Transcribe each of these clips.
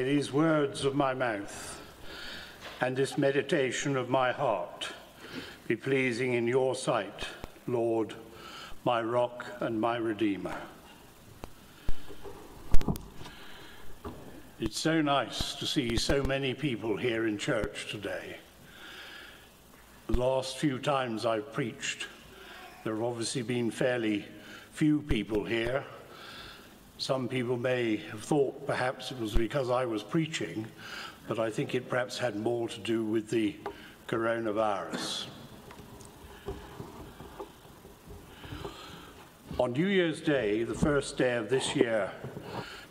May these words of my mouth and this meditation of my heart be pleasing in your sight, Lord, my rock and my redeemer. It's so nice to see so many people here in church today. The last few times I've preached, there have obviously been fairly few people here. Some people may have thought perhaps it was because I was preaching, but I think it perhaps had more to do with the coronavirus. On New Year's Day, the first day of this year,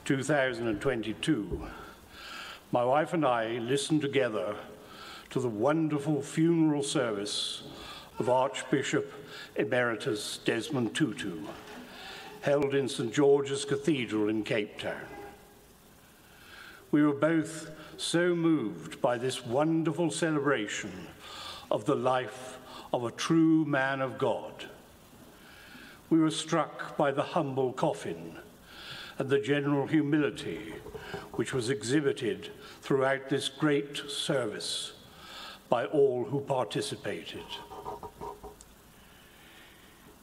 2022, my wife and I listened together to the wonderful funeral service of Archbishop Emeritus Desmond Tutu, held in St George's Cathedral in Cape Town. We were both so moved by this wonderful celebration of the life of a true man of God. We were struck by the humble coffin and the general humility which was exhibited throughout this great service by all who participated.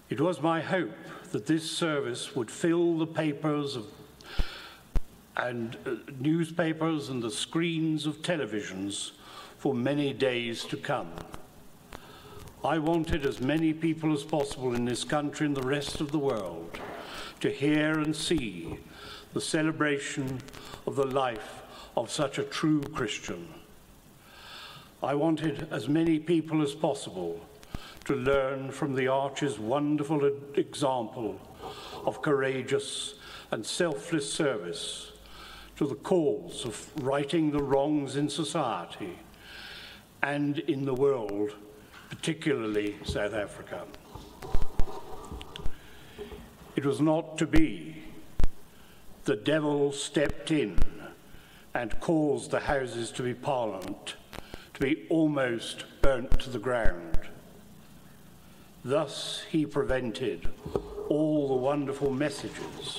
It was my hope that this service would fill the papers of, and uh, newspapers and the screens of televisions for many days to come. I wanted as many people as possible in this country and the rest of the world to hear and see the celebration of the life of such a true Christian. I wanted as many people as possible to learn from the Archer's wonderful example of courageous and selfless service to the cause of righting the wrongs in society and in the world, particularly South Africa. It was not to be. The devil stepped in and caused the Houses to be Parliament to be almost burnt to the ground. Thus he prevented all the wonderful messages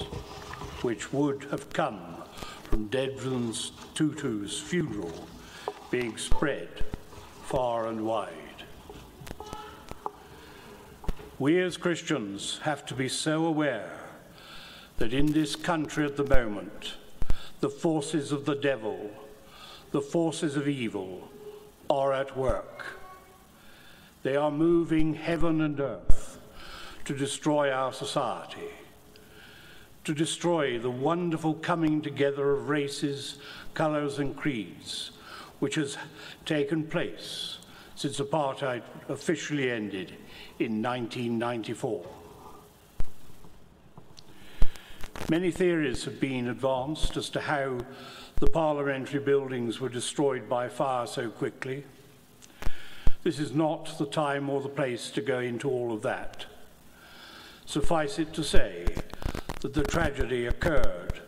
which would have come from Desmond Tutu's funeral being spread far and wide. We as Christians have to be so aware that in this country at the moment, the forces of the devil, the forces of evil, are at work. They are moving heaven and earth to destroy our society, to destroy the wonderful coming together of races, colours, and creeds, which has taken place since apartheid officially ended in 1994. Many theories have been advanced as to how the parliamentary buildings were destroyed by fire so quickly. This is not the time or the place to go into all of that. Suffice it to say that the tragedy occurred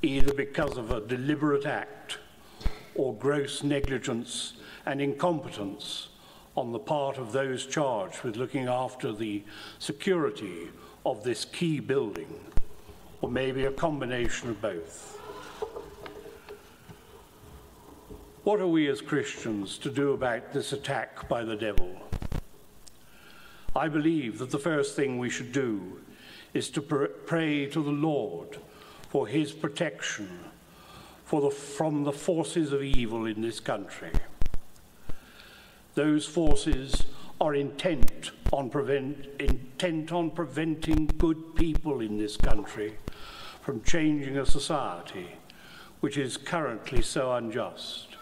either because of a deliberate act or gross negligence and incompetence on the part of those charged with looking after the security of this key building, or maybe a combination of both. What are we as Christians to do about this attack by the devil? I believe that the first thing we should do is to pr pray to the Lord for his protection for the, from the forces of evil in this country. Those forces are intent on, prevent, intent on preventing good people in this country from changing a society which is currently so unjust.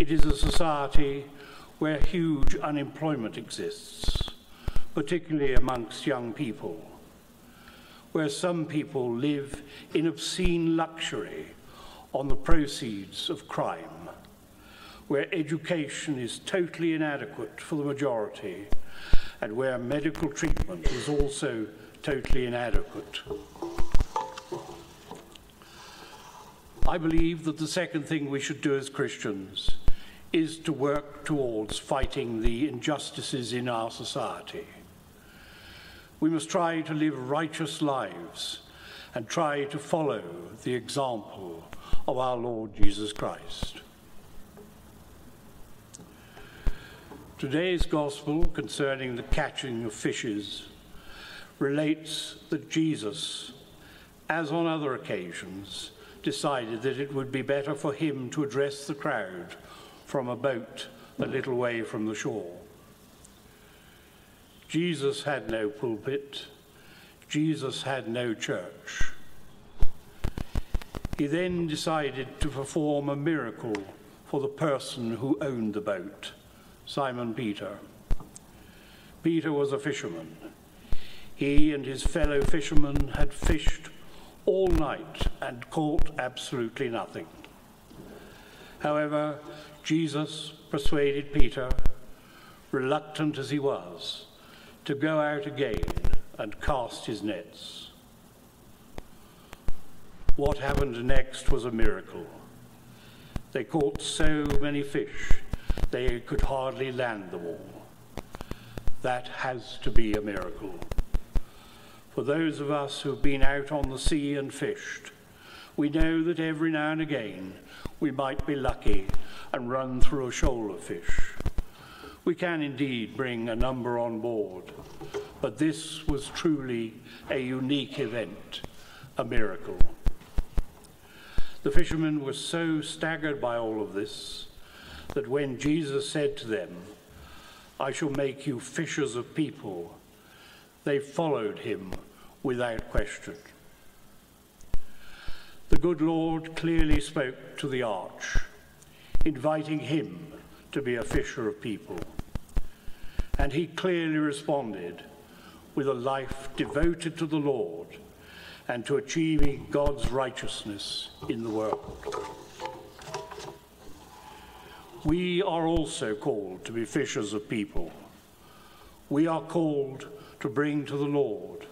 It is a society where huge unemployment exists, particularly amongst young people, where some people live in obscene luxury on the proceeds of crime where education is totally inadequate for the majority and where medical treatment is also totally inadequate. I believe that the second thing we should do as Christians is to work towards fighting the injustices in our society. We must try to live righteous lives and try to follow the example of our Lord Jesus Christ. Today's gospel concerning the catching of fishes relates that Jesus, as on other occasions, decided that it would be better for him to address the crowd from a boat a little way from the shore. Jesus had no pulpit. Jesus had no church. He then decided to perform a miracle for the person who owned the boat, Simon Peter. Peter was a fisherman. He and his fellow fishermen had fished all night and caught absolutely nothing. However, Jesus persuaded Peter, reluctant as he was, to go out again and cast his nets. What happened next was a miracle. They caught so many fish they could hardly land them all. That has to be a miracle. For those of us who've been out on the sea and fished, we know that every now and again we might be lucky and run through a shoal of fish. We can indeed bring a number on board, but this was truly a unique event, a miracle. The fishermen were so staggered by all of this that when Jesus said to them, I shall make you fishers of people, they followed him without question. Good Lord clearly spoke to the arch, inviting him to be a fisher of people. And he clearly responded with a life devoted to the Lord and to achieving God's righteousness in the world. We are also called to be fishers of people. We are called to bring to the Lord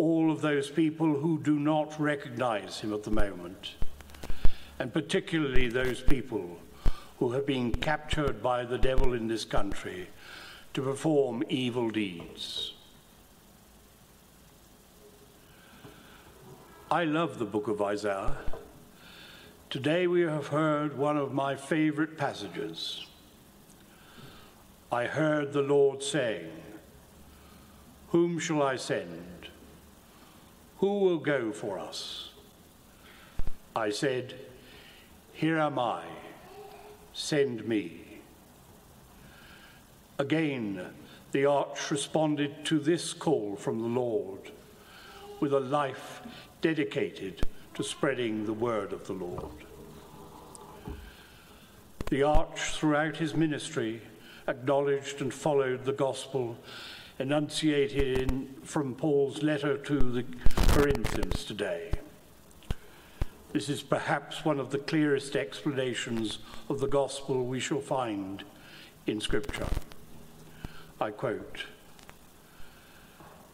all of those people who do not recognize him at the moment, and particularly those people who have been captured by the devil in this country to perform evil deeds. I love the book of Isaiah. Today we have heard one of my favorite passages. I heard the Lord saying, Whom shall I send? Who will go for us? I said, Here am I, send me. Again, the arch responded to this call from the Lord with a life dedicated to spreading the word of the Lord. The arch, throughout his ministry, acknowledged and followed the gospel enunciated in, from Paul's letter to the Corinthians today. This is perhaps one of the clearest explanations of the gospel we shall find in Scripture. I quote,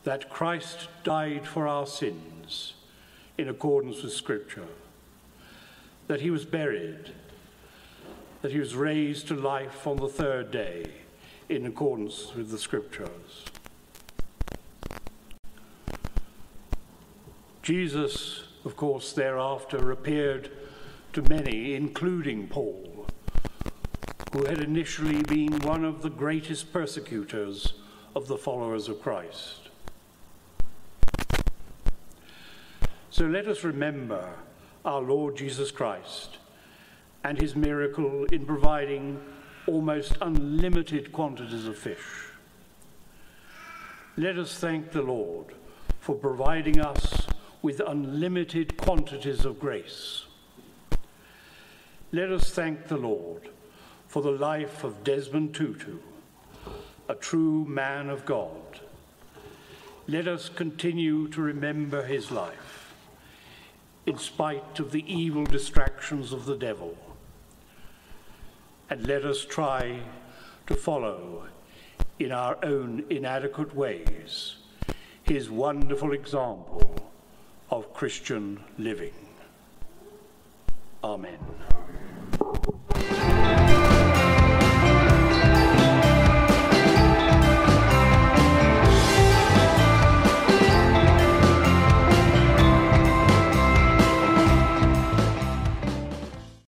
that Christ died for our sins in accordance with Scripture, that he was buried, that he was raised to life on the third day in accordance with the Scriptures, Jesus, of course, thereafter appeared to many, including Paul, who had initially been one of the greatest persecutors of the followers of Christ. So let us remember our Lord Jesus Christ and his miracle in providing almost unlimited quantities of fish. Let us thank the Lord for providing us with unlimited quantities of grace. Let us thank the Lord for the life of Desmond Tutu, a true man of God. Let us continue to remember his life, in spite of the evil distractions of the devil. And let us try to follow in our own inadequate ways his wonderful example of Christian living. Amen.